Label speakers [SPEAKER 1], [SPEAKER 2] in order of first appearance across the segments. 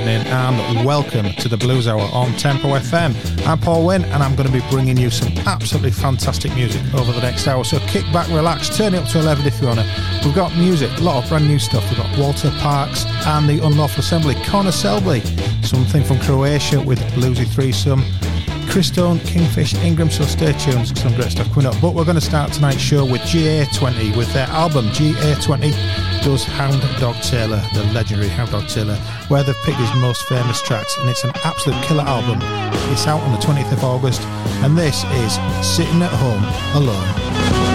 [SPEAKER 1] evening, and welcome to the Blues Hour on Tempo FM. I'm Paul Wynn, and I'm going to be bringing you some absolutely fantastic music over the next hour. So kick back, relax, turn it up to 11 if you want to. We've got music, a lot of brand new stuff. We've got Walter Parks and the Unlawful Assembly, Connor Selby, something from Croatia with Bluesy Threesome. Christone, Kingfish, Ingram, so stay tuned, some great stuff coming up. But we're going to start tonight's show with GA20 with their album GA20 does Hound Dog Taylor, the legendary Hound Dog Taylor, where they've picked his most famous tracks, and it's an absolute killer album. It's out on the 20th of August, and this is Sitting at Home Alone.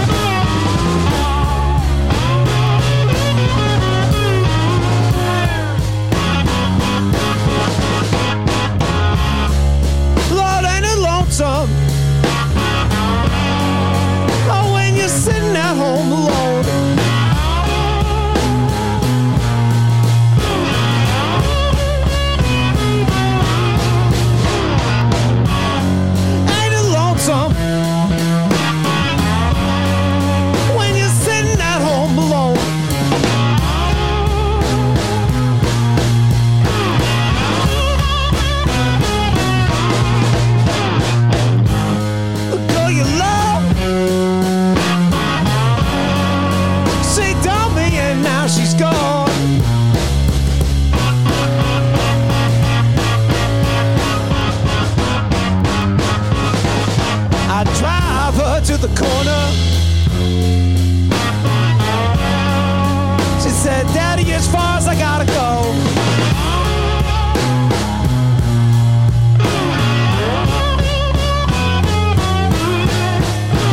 [SPEAKER 1] said, Daddy, as far as I gotta go.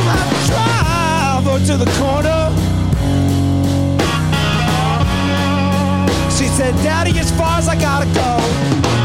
[SPEAKER 1] I drive to the corner. She said, Daddy, as far as I gotta go.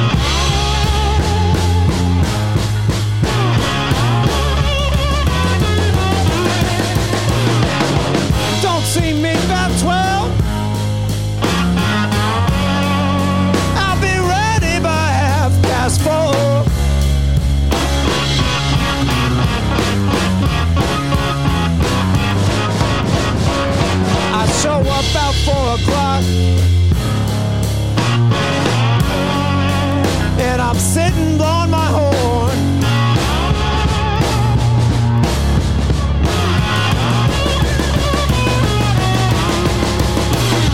[SPEAKER 1] sitting blowing my horn.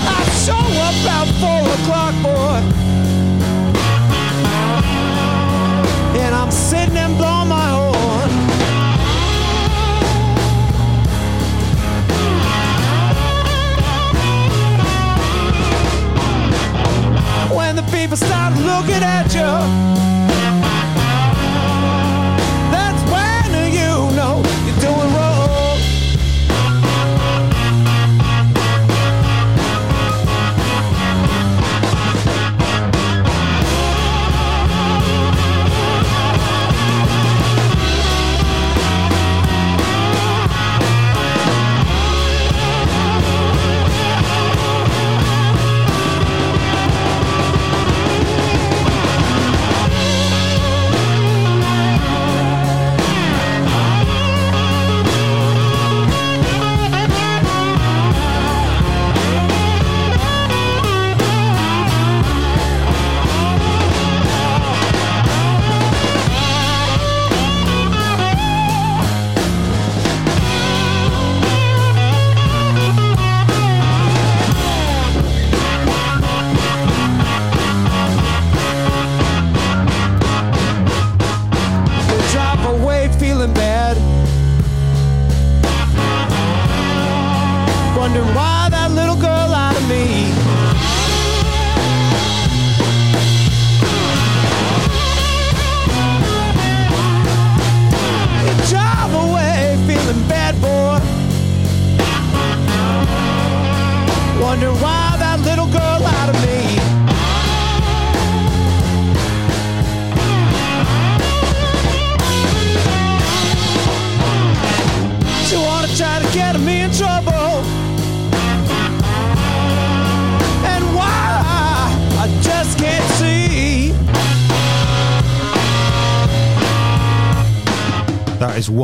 [SPEAKER 1] I show up about four o'clock, boy, and I'm sitting and blowing my horn. When the people start looking at you.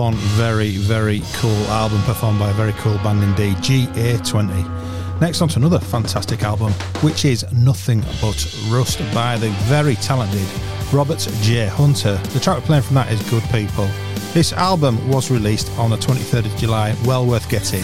[SPEAKER 1] Very, very cool album performed by a very cool band indeed, GA20.
[SPEAKER 2] Next on to another fantastic album, which is Nothing But Rust by the very talented Robert J. Hunter. The track we're playing from that is Good People. This album was released on the 23rd of July, well worth getting.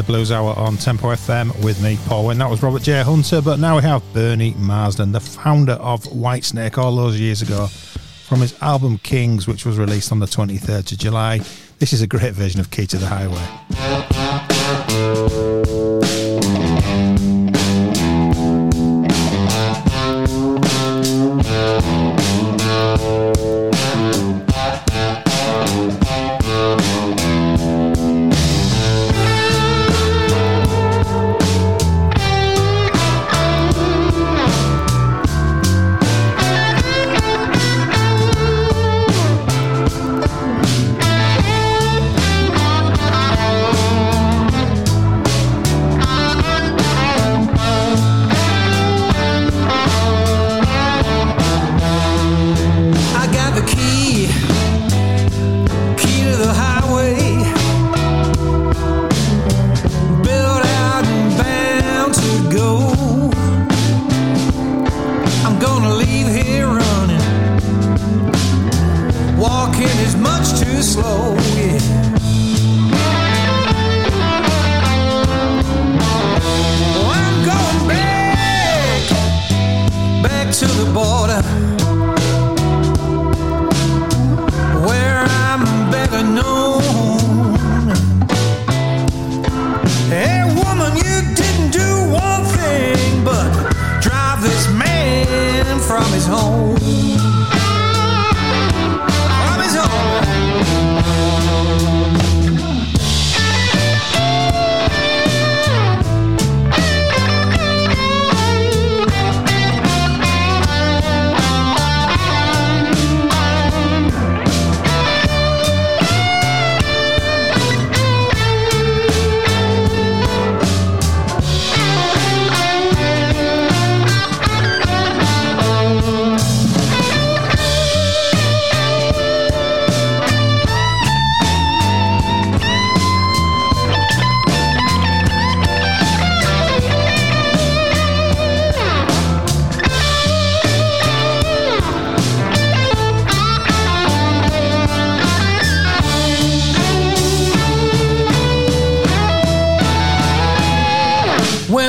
[SPEAKER 2] The Blues Hour on Tempo FM with me, Paul. And that was Robert J. Hunter. But now we have Bernie Marsden, the founder of Whitesnake all those years ago, from his album Kings, which was released on the 23rd of July. This is a great version of Key to the Highway.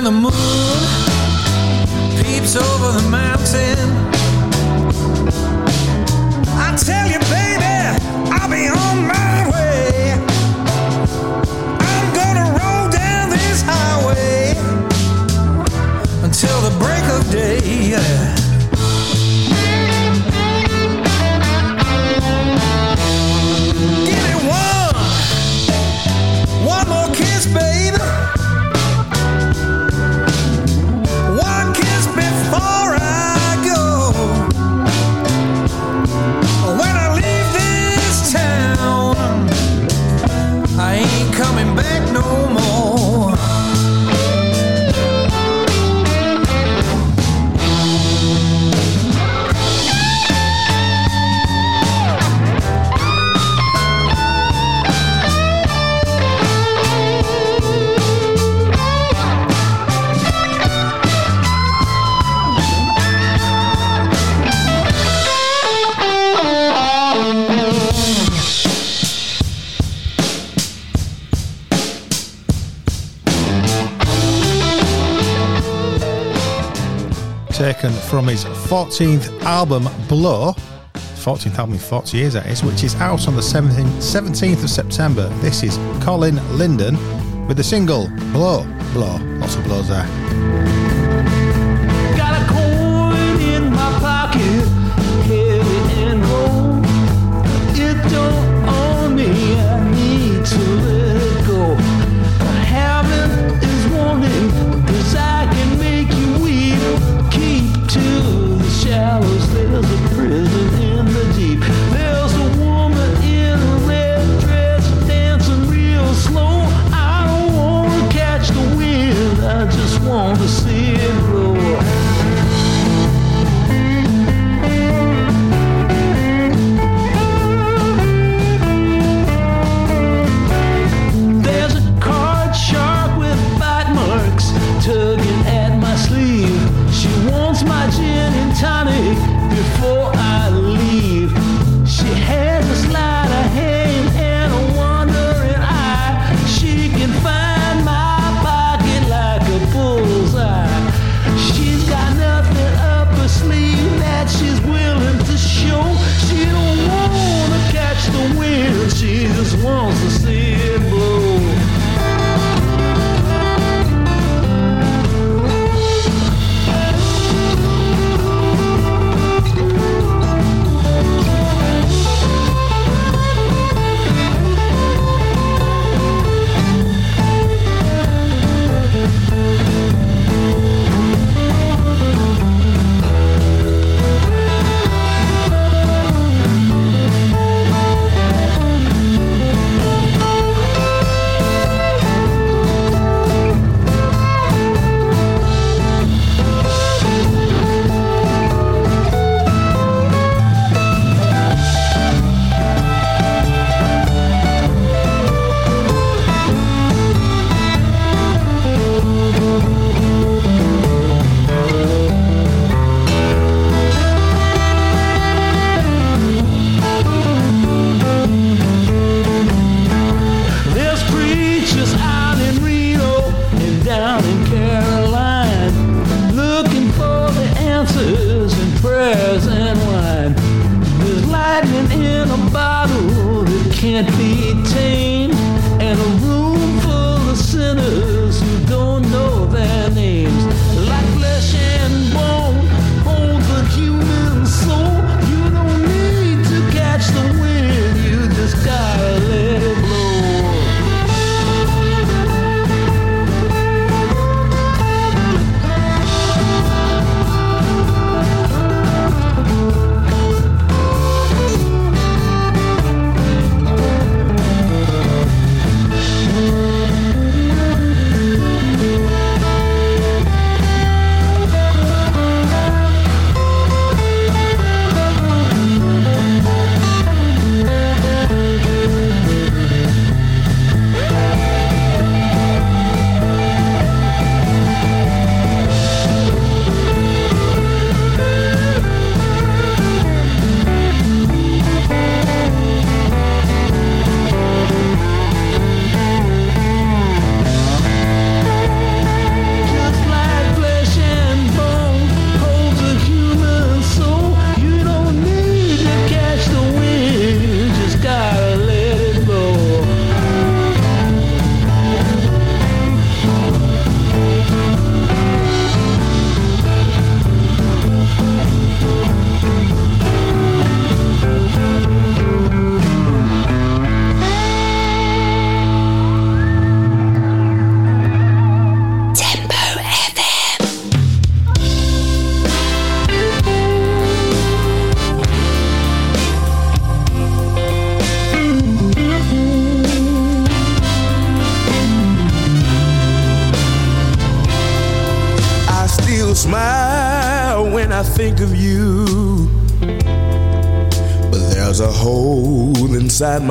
[SPEAKER 3] when the moon peeps over the mountain. I tell you, baby.
[SPEAKER 4] from his 14th album, Blow. 14th album in 40 years, that is, which is out on the 17th, 17th of September. This is Colin Linden with the single Blow, Blow. Lots of blows there.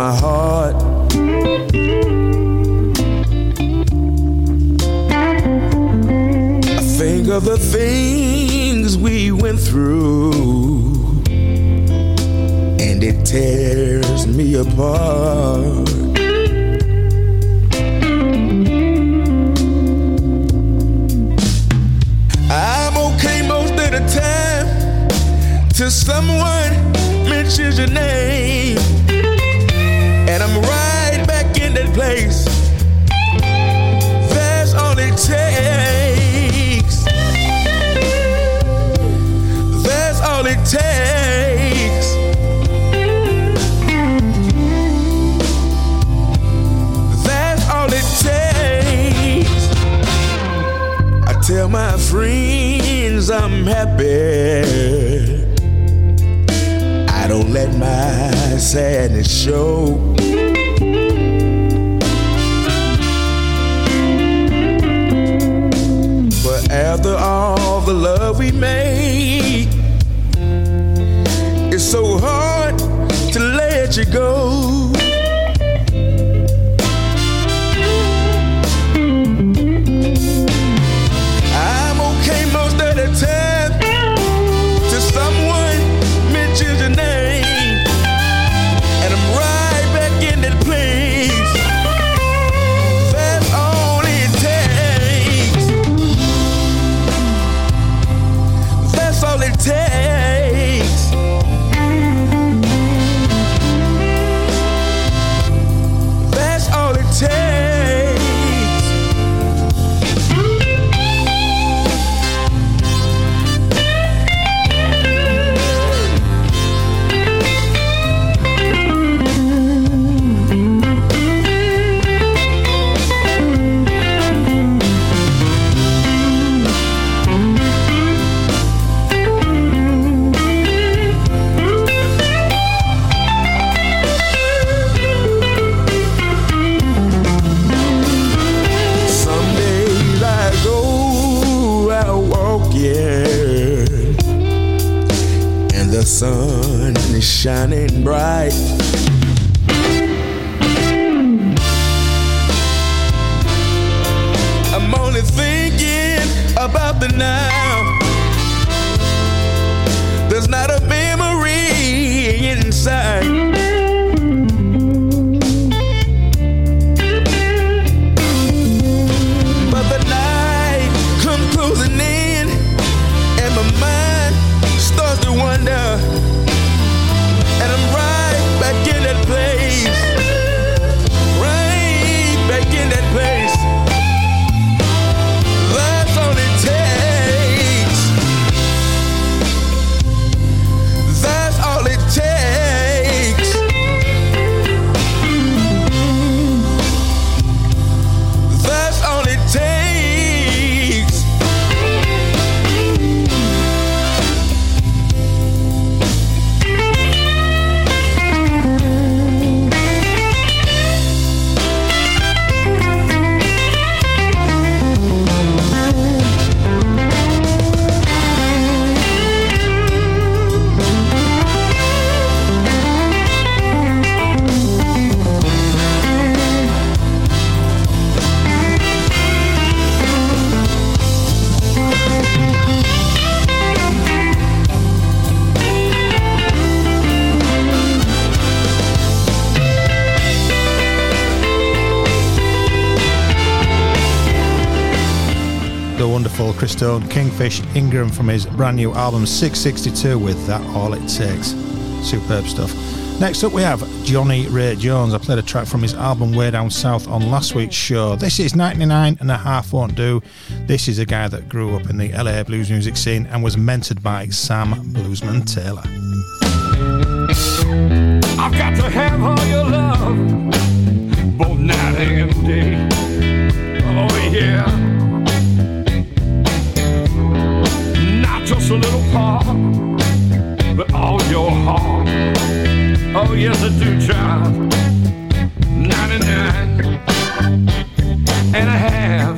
[SPEAKER 5] My
[SPEAKER 6] heart. Hard to let you go.
[SPEAKER 7] Christone Kingfish Ingram from his brand new album 662 with That All It Takes. Superb stuff. Next up, we have Johnny Ray Jones. I played a track from his album Way Down South on last week's show. This is 99 and a half won't do. This is a guy that grew up in the LA blues music scene and was mentored by Sam Bluesman Taylor.
[SPEAKER 8] I've got to have all your love, both night and day. Oh yeah. A little part, but all your heart. Oh yes, I do, child. Ninety-nine and a half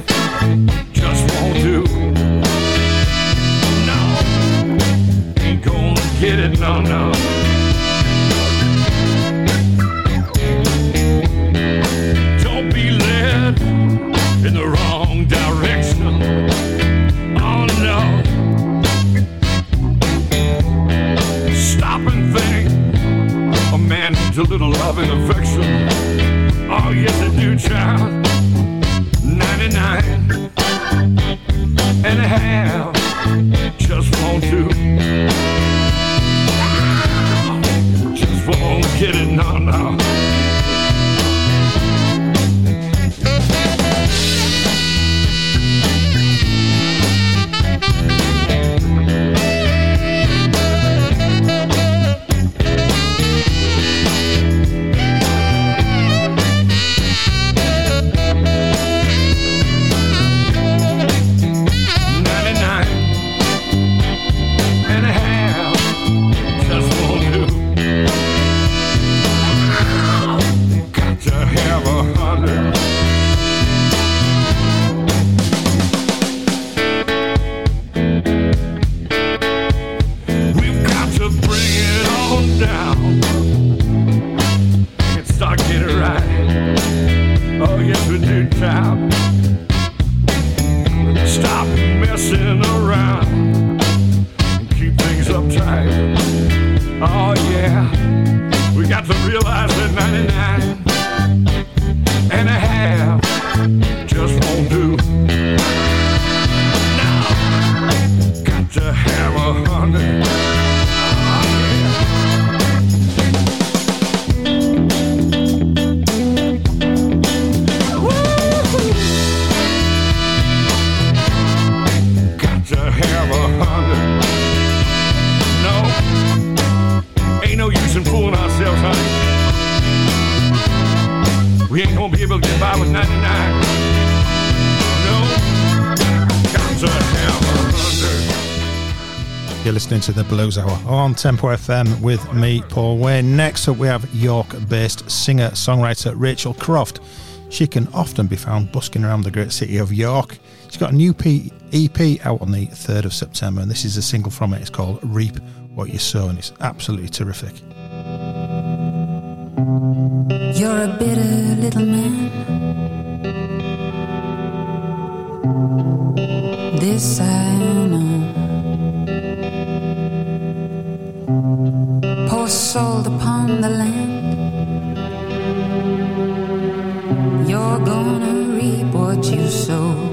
[SPEAKER 7] listening to The Blues Hour on Tempo FM with me, Paul Wayne. Next up, we have York based singer songwriter Rachel Croft. She can often be found busking around the great city of York. She's got a new EP out on the 3rd of September, and this is a single from it. It's called Reap What You Sow, and it's absolutely terrific.
[SPEAKER 9] You're a bitter little man. This I know. sold upon the land. You're gonna reap what you sow.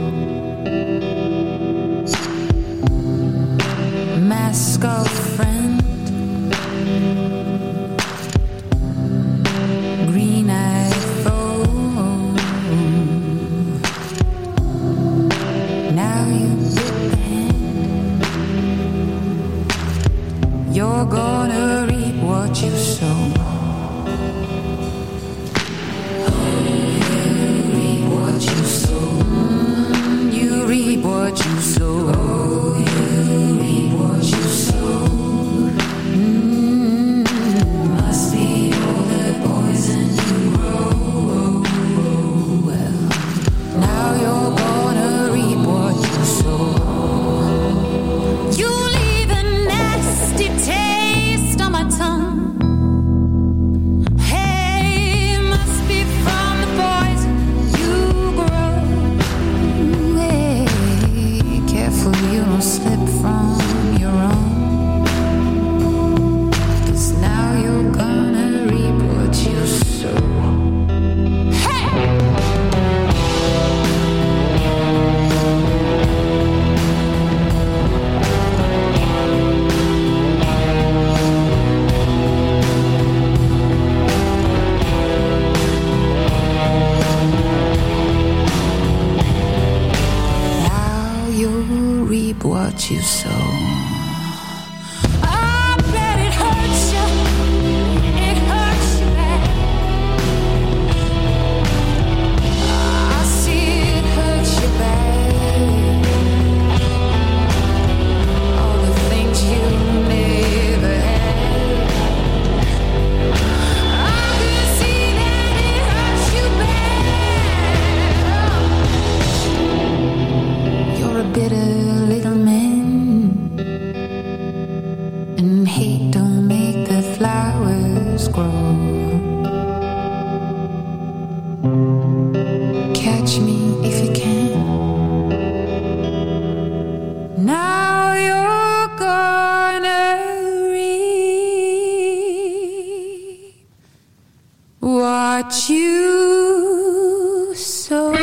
[SPEAKER 9] What you sow.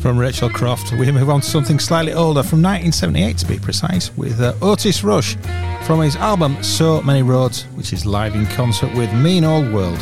[SPEAKER 9] From
[SPEAKER 10] Rachel Croft, we move on to something slightly older, from 1978 to be precise, with uh, Otis Rush from his album So Many Roads, which is live in concert with Mean Old World.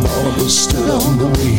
[SPEAKER 11] Blind Barnabas still on the way.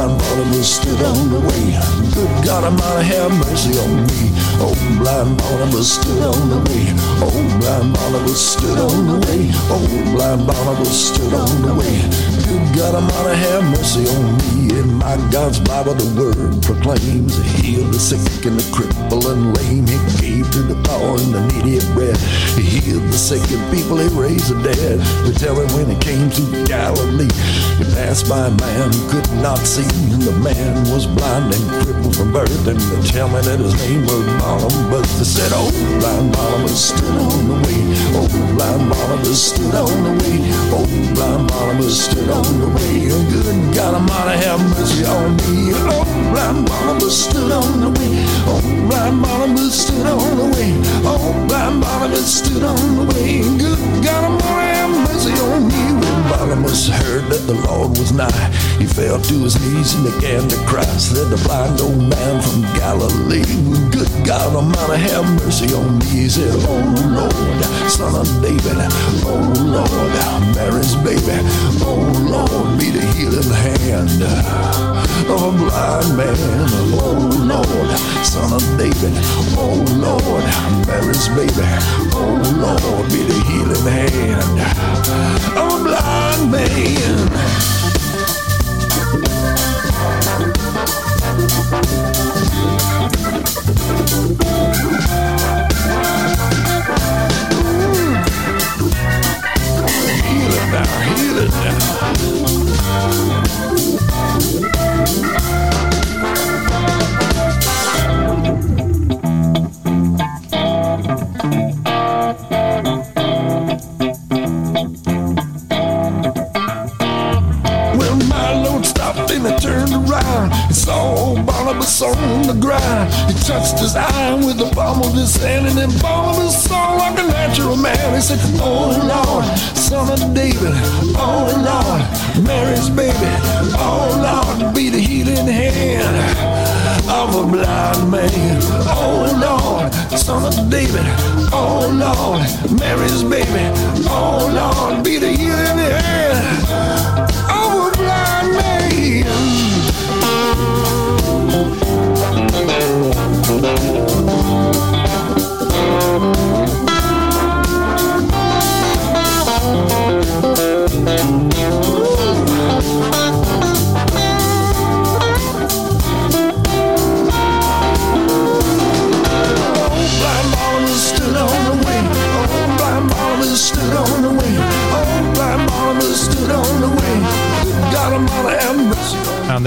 [SPEAKER 11] Blind Barnabas stood on the way. Good God Almighty, have mercy on me. Oh, blind Barnabas stood on the way. Oh, blind Barnabas stood on the way. Oh, blind Barnabas stood on the way. Good God Almighty, have mercy on me. In my God's Bible, the word proclaims, He healed the sick and the cripple and lame. He gave to the poor and the needy bread. He healed the sick and people, He raised the dead. They tell him when He came to Galilee, He passed by a man who could not see. And the man was blind and crippled from birth. And they tell me that his name was Barnabas. They said, Oh, blind Barnabas stood on the way. Oh, blind Barnabas stood on the way. Oh, blind Barnabas stood on the way. Good God Almighty, have mercy on me. Oh, blind Barnabas stood on the way. Oh, blind Barnabas stood on the way. Oh, blind Barnabas stood on the way. Good God Almighty, have mercy on me. When Barnabas Barnabas heard that the Lord was nigh. He fell to his knees and began to cry. Said the blind old man from Galilee, Good God Almighty, have mercy on me. He said, Oh Lord, son of David, Oh Lord, Mary's baby, Oh Lord, be the healing hand of a blind man. Oh Lord, son of David, Oh Lord, Mary's baby, Oh Lord, be the healing hand of a blind man. Thank you. Palm of his hand and then Barnabas saw like a natural man. He said, Oh Lord, son of David, oh Lord, Mary's baby, oh Lord, be the healing hand of a blind man. Oh Lord, son of David, oh Lord, Mary's baby, oh Lord, be the healing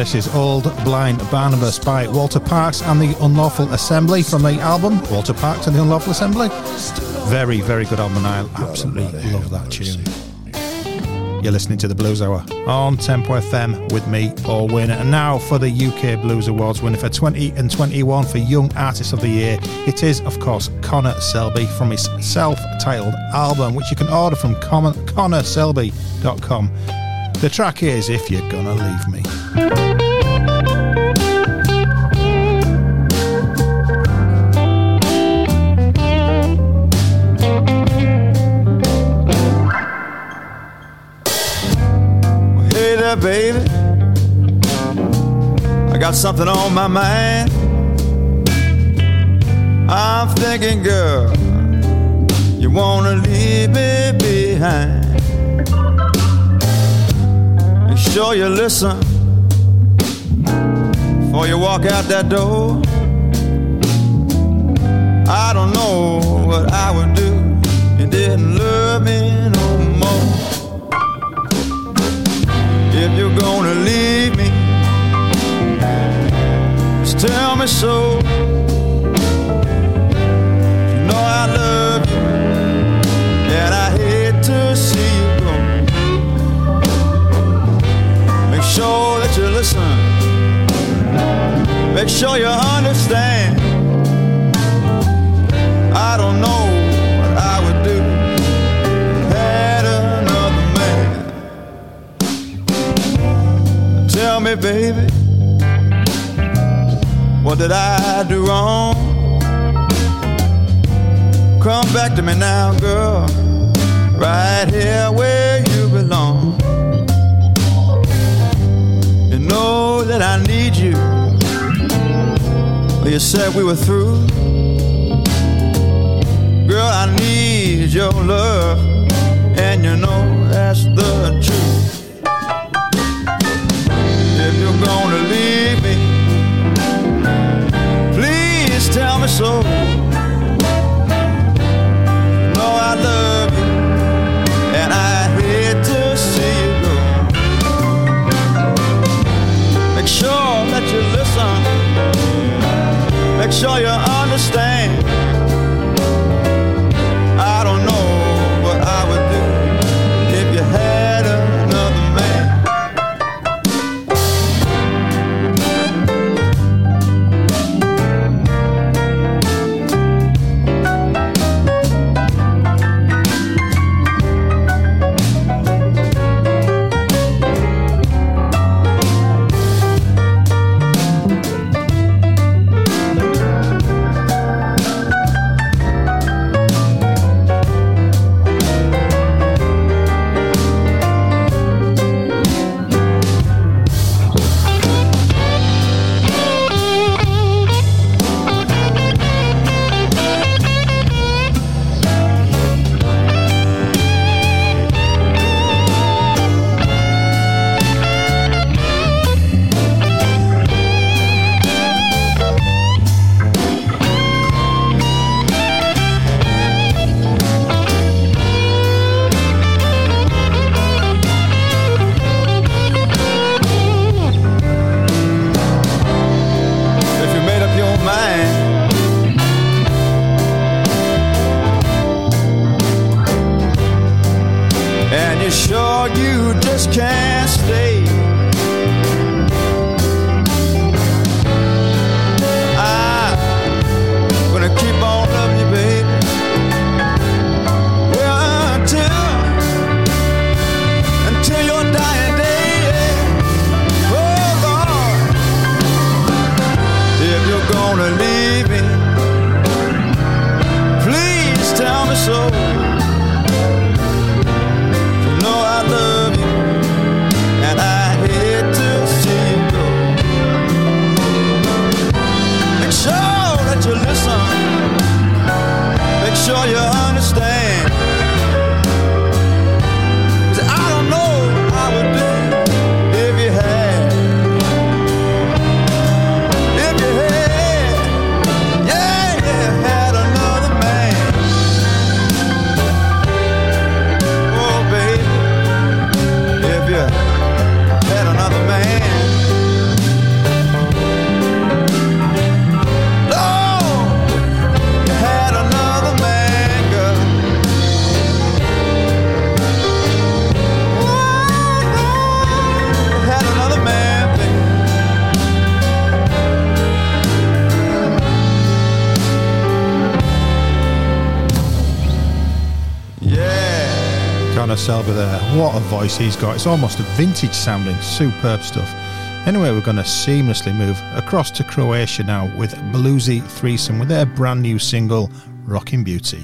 [SPEAKER 7] this is Old Blind Barnabas by Walter Parks and the Unlawful Assembly from the album Walter Parks and the Unlawful Assembly. Very, very good album, and I absolutely love that tune. You're listening to the Blues Hour on Tempo FM with me, Paul Winner. And now for the UK Blues Awards winner for 20 and 21 for Young Artist of the Year. It is, of course, Connor Selby from his self titled album, which you can order from connorselby.com. The track is If You're Gonna Leave Me.
[SPEAKER 12] There, baby. I got something on my mind. I'm thinking, girl, you wanna leave me behind. Make sure you listen before you walk out that door. I don't know what I would do. Gonna leave me, just tell me so. You know I love you, and I hate to see you go. Make sure that you listen. Make sure you understand. I don't know me, baby, what did I do wrong? Come back to me now, girl, right here where you belong. You know that I need you. Well, you said we were through. Girl, I need your love, and you know that's the truth. So. Know I love you, and I hate to see you go. Make sure that you listen. Make sure you
[SPEAKER 7] There. What a voice he's got. It's almost a vintage sounding. Superb stuff. Anyway, we're going to seamlessly move across to Croatia now with Bluesy Threesome with their brand new single, Rockin' Beauty.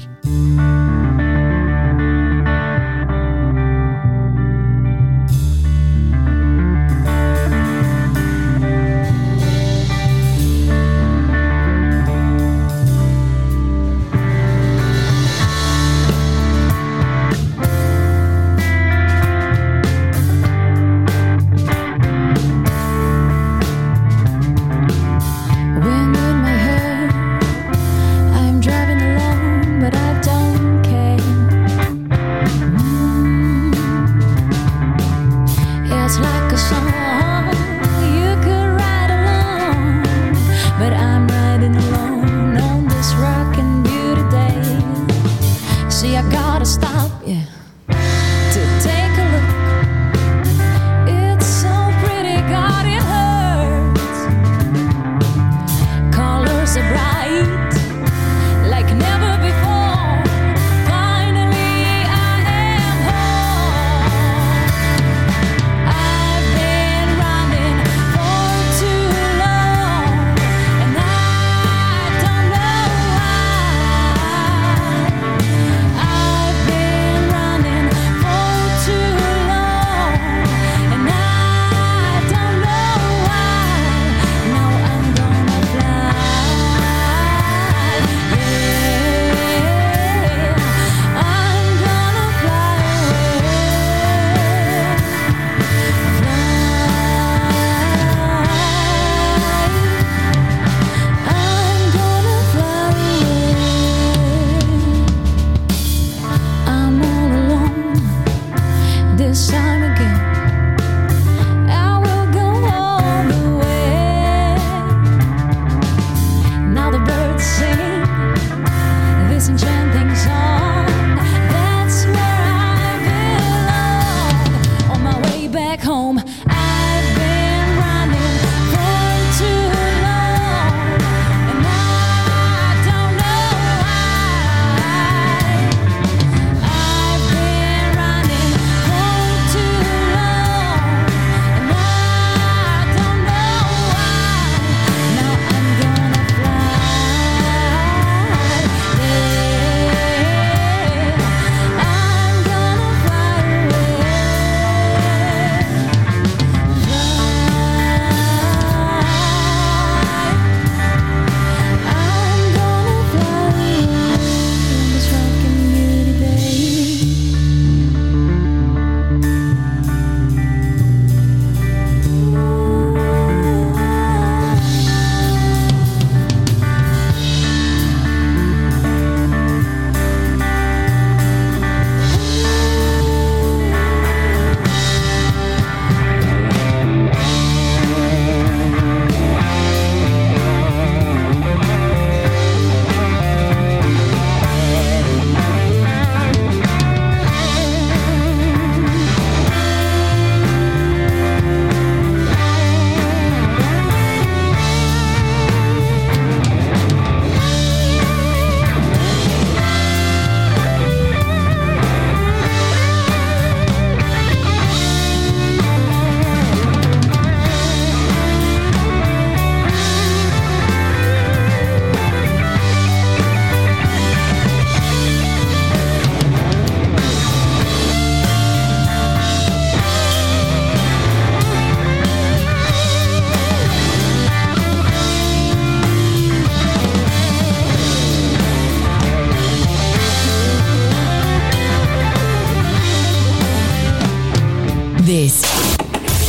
[SPEAKER 4] This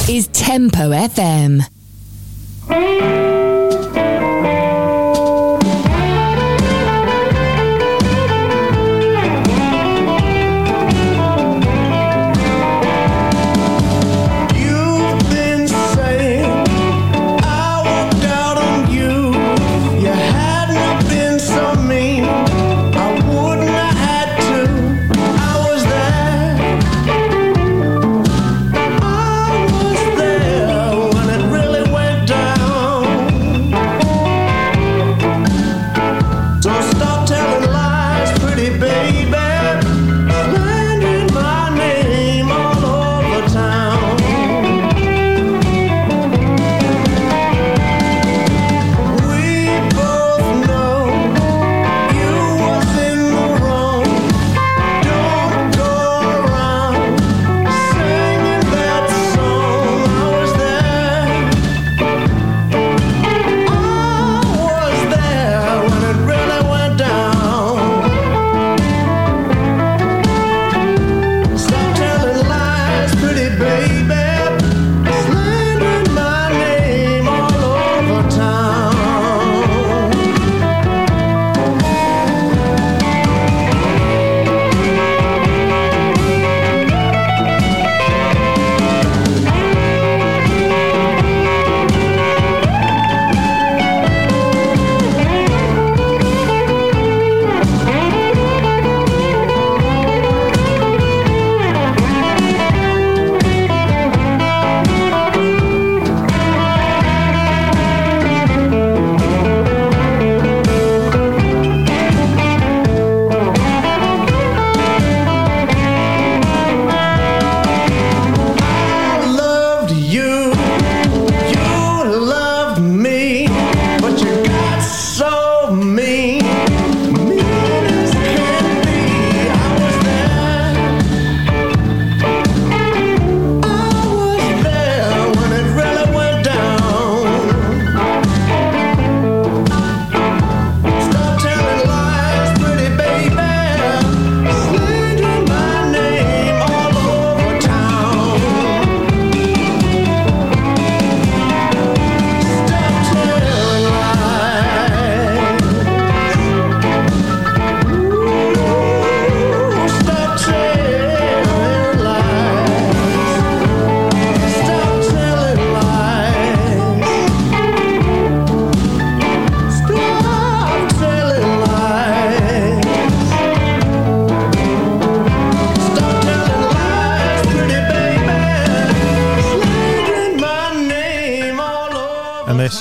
[SPEAKER 4] is Tempo FM.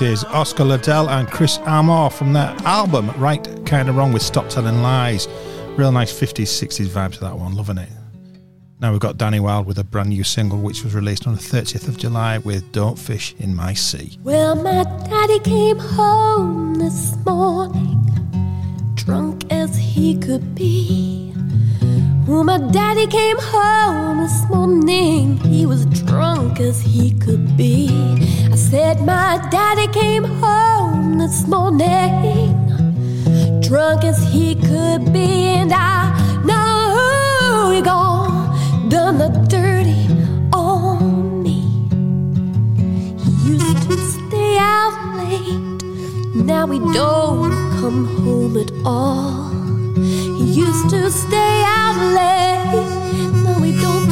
[SPEAKER 7] Is Oscar Liddell and Chris Armour from their album Right Kinda Wrong with Stop Telling Lies. Real nice 50s, 60s vibe to that one, loving it. Now we've got Danny Wild with a brand new single which was released on the 30th of July with Don't Fish in My Sea.
[SPEAKER 13] Well, my daddy came home this morning, drunk as he could be. Well, my daddy came home this morning, he was drunk as he could be. I said, My daddy came home this morning, drunk as he could be, and I know he gone done the dirty on me. He used to stay out late. Now he don't come home at all. Used to stay out late. Now he don't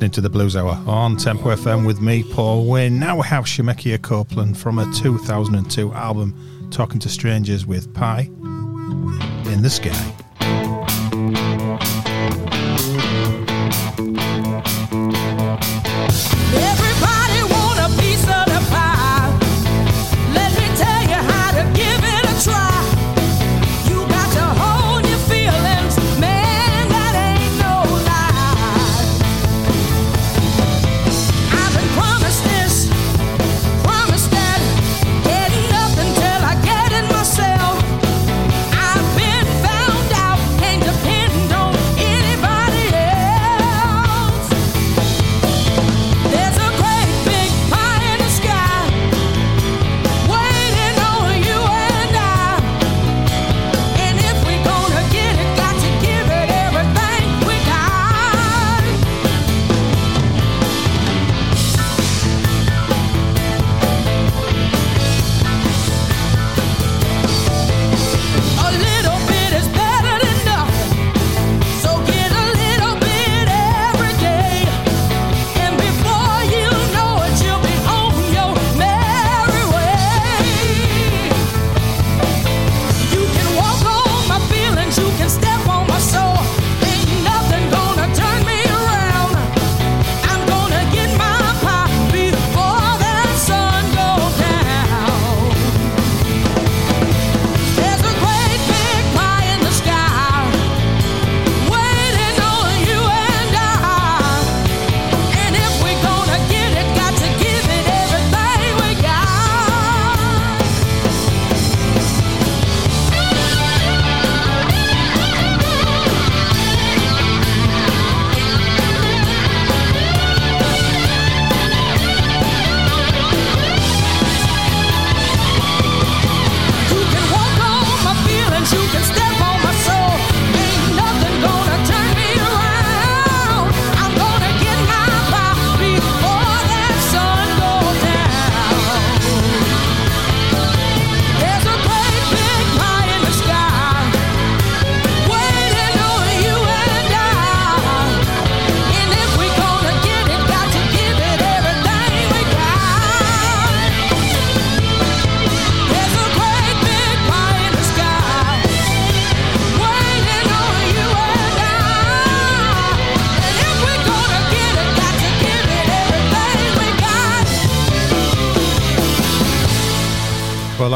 [SPEAKER 14] listening to the Blues Hour on Tempo FM with me, Paul We Now we have Shemekia Copeland from her 2002 album, Talking to Strangers with Pie in the Sky.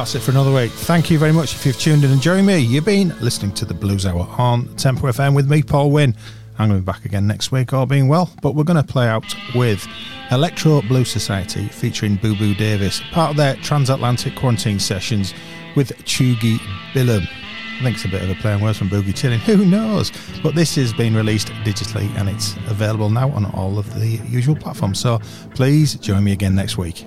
[SPEAKER 14] that's it for another week. Thank you very much if you've tuned in and joined me. You've been listening to the Blues Hour on Tempo FM with me, Paul Wynn. I'm going to be back again next week, all being well. But we're going to play out with Electro Blue Society featuring Boo Boo Davis, part of their transatlantic quarantine sessions with Chugi Billum. I think it's a bit of a play on words from Boogie Chilling. Who knows? But this has been released digitally and it's available now on all of the usual platforms. So please join me again next week.